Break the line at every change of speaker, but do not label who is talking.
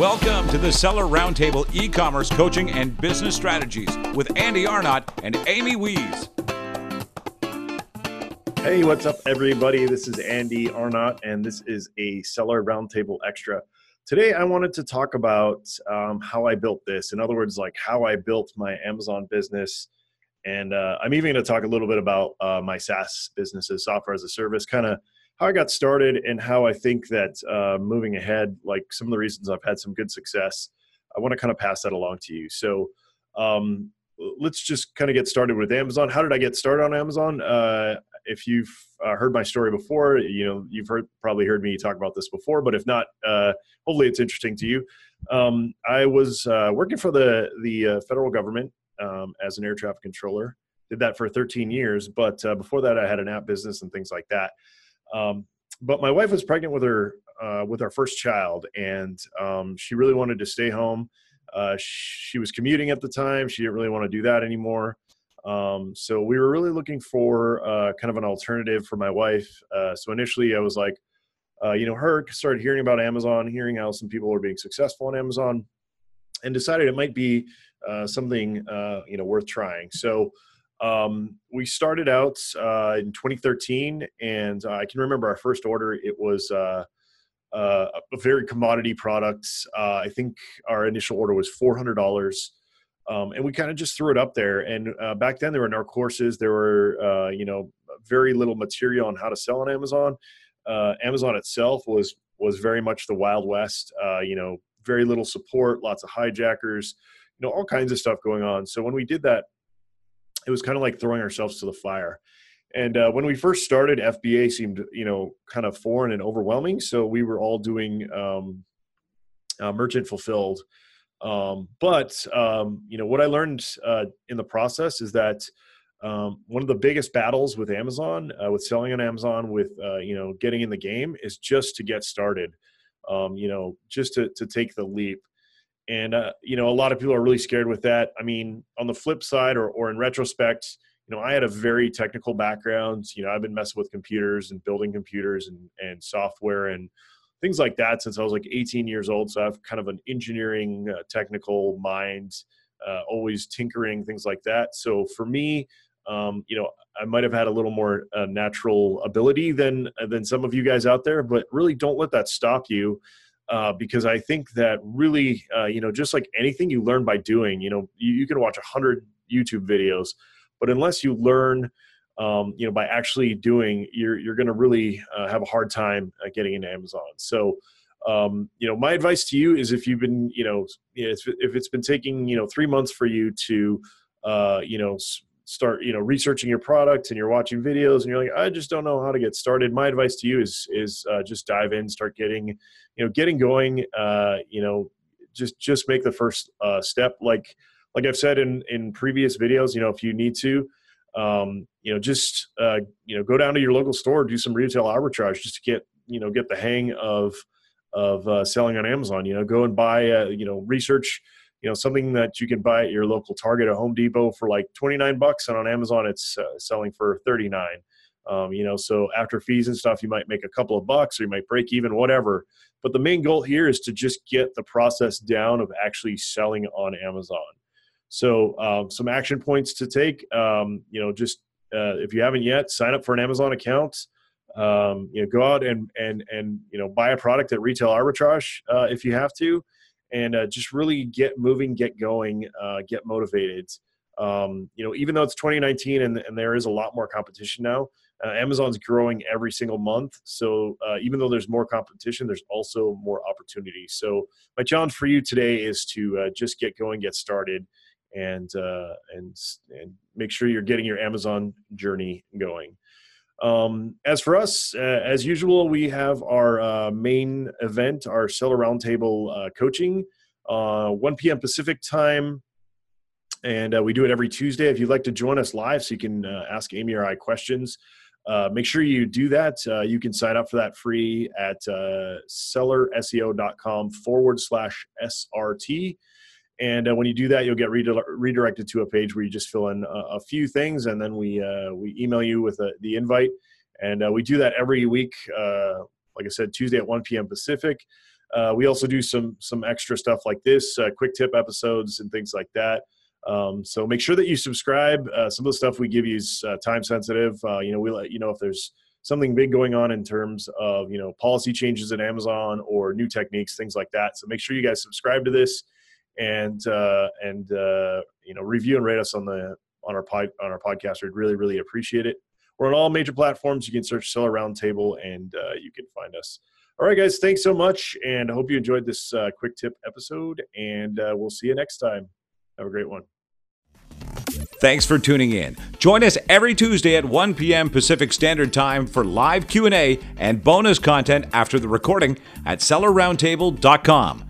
Welcome to the Seller Roundtable e commerce coaching and business strategies with Andy Arnott and Amy Wees.
Hey, what's up, everybody? This is Andy Arnott, and this is a Seller Roundtable Extra. Today, I wanted to talk about um, how I built this. In other words, like how I built my Amazon business. And uh, I'm even going to talk a little bit about uh, my SaaS businesses, software as a service, kind of how I got started and how I think that uh, moving ahead, like some of the reasons I've had some good success, I want to kind of pass that along to you. So um, let's just kind of get started with Amazon. How did I get started on Amazon? Uh, if you've uh, heard my story before, you know you've heard probably heard me talk about this before. But if not, uh, hopefully it's interesting to you. Um, I was uh, working for the the uh, federal government um, as an air traffic controller. Did that for 13 years, but before that, I had an app business and things like that. Um, but my wife was pregnant with her uh, with our first child, and um, she really wanted to stay home. Uh, she was commuting at the time. She didn't really want to do that anymore. Um, so we were really looking for uh, kind of an alternative for my wife. Uh, so initially, I was like, uh, you know, her started hearing about Amazon, hearing how some people were being successful on Amazon, and decided it might be uh, something you know worth trying. So um, we started out uh, in 2013, and uh, I can remember our first order. It was uh, uh a very commodity product. Uh, I think our initial order was $400, um, and we kind of just threw it up there. And uh, back then, there were no courses. There were, you know, very little material on how to sell on Amazon. Amazon itself was was very much the Wild West. you know, very little support, lots of hijackers, you know, all kinds of stuff going on. So when we did that it was kind of like throwing ourselves to the fire. And uh, when we first started, FBA seemed, you know, kind of foreign and overwhelming. So we were all doing um, uh, merchant fulfilled. Um, but um, you know what I learned uh, in the process is that um, one of the biggest battles with Amazon, uh, with selling on Amazon, with uh, you know getting in the game, is just to get started. Um, you know, just to to take the leap and uh, you know a lot of people are really scared with that. I mean on the flip side or, or in retrospect you know i had a very technical background. You know i've been messing with computers and building computers and, and software and things like that since i was like 18 years old. So i have kind of an engineering uh, technical mind uh, always tinkering things like that. So for me um, you know i might have had a little more uh, natural ability than than some of you guys out there but really don't let that stop you uh, because I think that really, uh, you know, just like anything you learn by doing, you know, you, you can watch a hundred YouTube videos, but unless you learn, um, you know, by actually doing, you're you're going to really uh, have a hard time uh, getting into Amazon. So, um, you know, my advice to you is if you've been, you know, if, if it's been taking, you know, three months for you to, uh, you know, start you know researching your product and you're watching videos and you're like i just don't know how to get started. My advice to you is is uh, just dive in start getting you know getting going uh, you know just just make the first uh, step. Like like i've said in in previous videos you know if you need to um, you know just uh, you know go down to your local store do some retail arbitrage just to get you know get the hang of of uh, selling on amazon you know go and buy uh, you know research you know something that you can buy at your local target at home depot for like 29 bucks and on amazon it's uh, selling for 39 um, you know so after fees and stuff you might make a couple of bucks or you might break even whatever. But the main goal here is to just get the process down of actually selling on amazon. So um, some action points to take um, you know just uh, if you haven't yet sign up for an amazon account. Um, you know go out and and and you know buy a product at retail arbitrage uh, if you have to and uh, just really get moving, get going, uh, get motivated. Um, you know, even though it's 2019 and, and there is a lot more competition now, uh, Amazon's growing every single month. So uh, even though there's more competition, there's also more opportunity. So my challenge for you today is to uh, just get going, get started, and uh, and and make sure you're getting your Amazon journey going. Um, as for us, uh, as usual, we have our uh, main event, our Seller Roundtable uh, coaching, uh, 1 p.m. Pacific time. And uh, we do it every Tuesday. If you'd like to join us live so you can uh, ask Amy or I questions, make sure you do that. you can sign up for that free at sellerseo.com forward slash SRT. And uh, when you do that, you'll get redirected to a page where you just fill in a, a few things, and then we uh, we email you with a, the invite. And uh, we do that every week. Uh, like I said, Tuesday at 1 p.m. Pacific. Uh, we also do some some extra stuff like this, uh, quick tip episodes and things like that. Um, so make sure that you subscribe. Uh, some of the stuff we give you is uh, time sensitive. Uh, you know, we let you know if there's something big going on in terms of you know policy changes at Amazon or new techniques, things like that. So make sure you guys subscribe to this and uh, and uh, you know review and rate us on the on our pod, on our podcast. We'd really really appreciate it. We're on all major platforms. You can search Seller Roundtable and uh, you can find us. All right, guys. Thanks so much, and I hope you enjoyed this uh, quick tip episode. And uh, we'll see you next time. Have a great one.
Thanks for tuning in. Join us every Tuesday at 1 p.m. Pacific Standard Time for live Q&A and bonus content after the recording at sellerroundtable.com.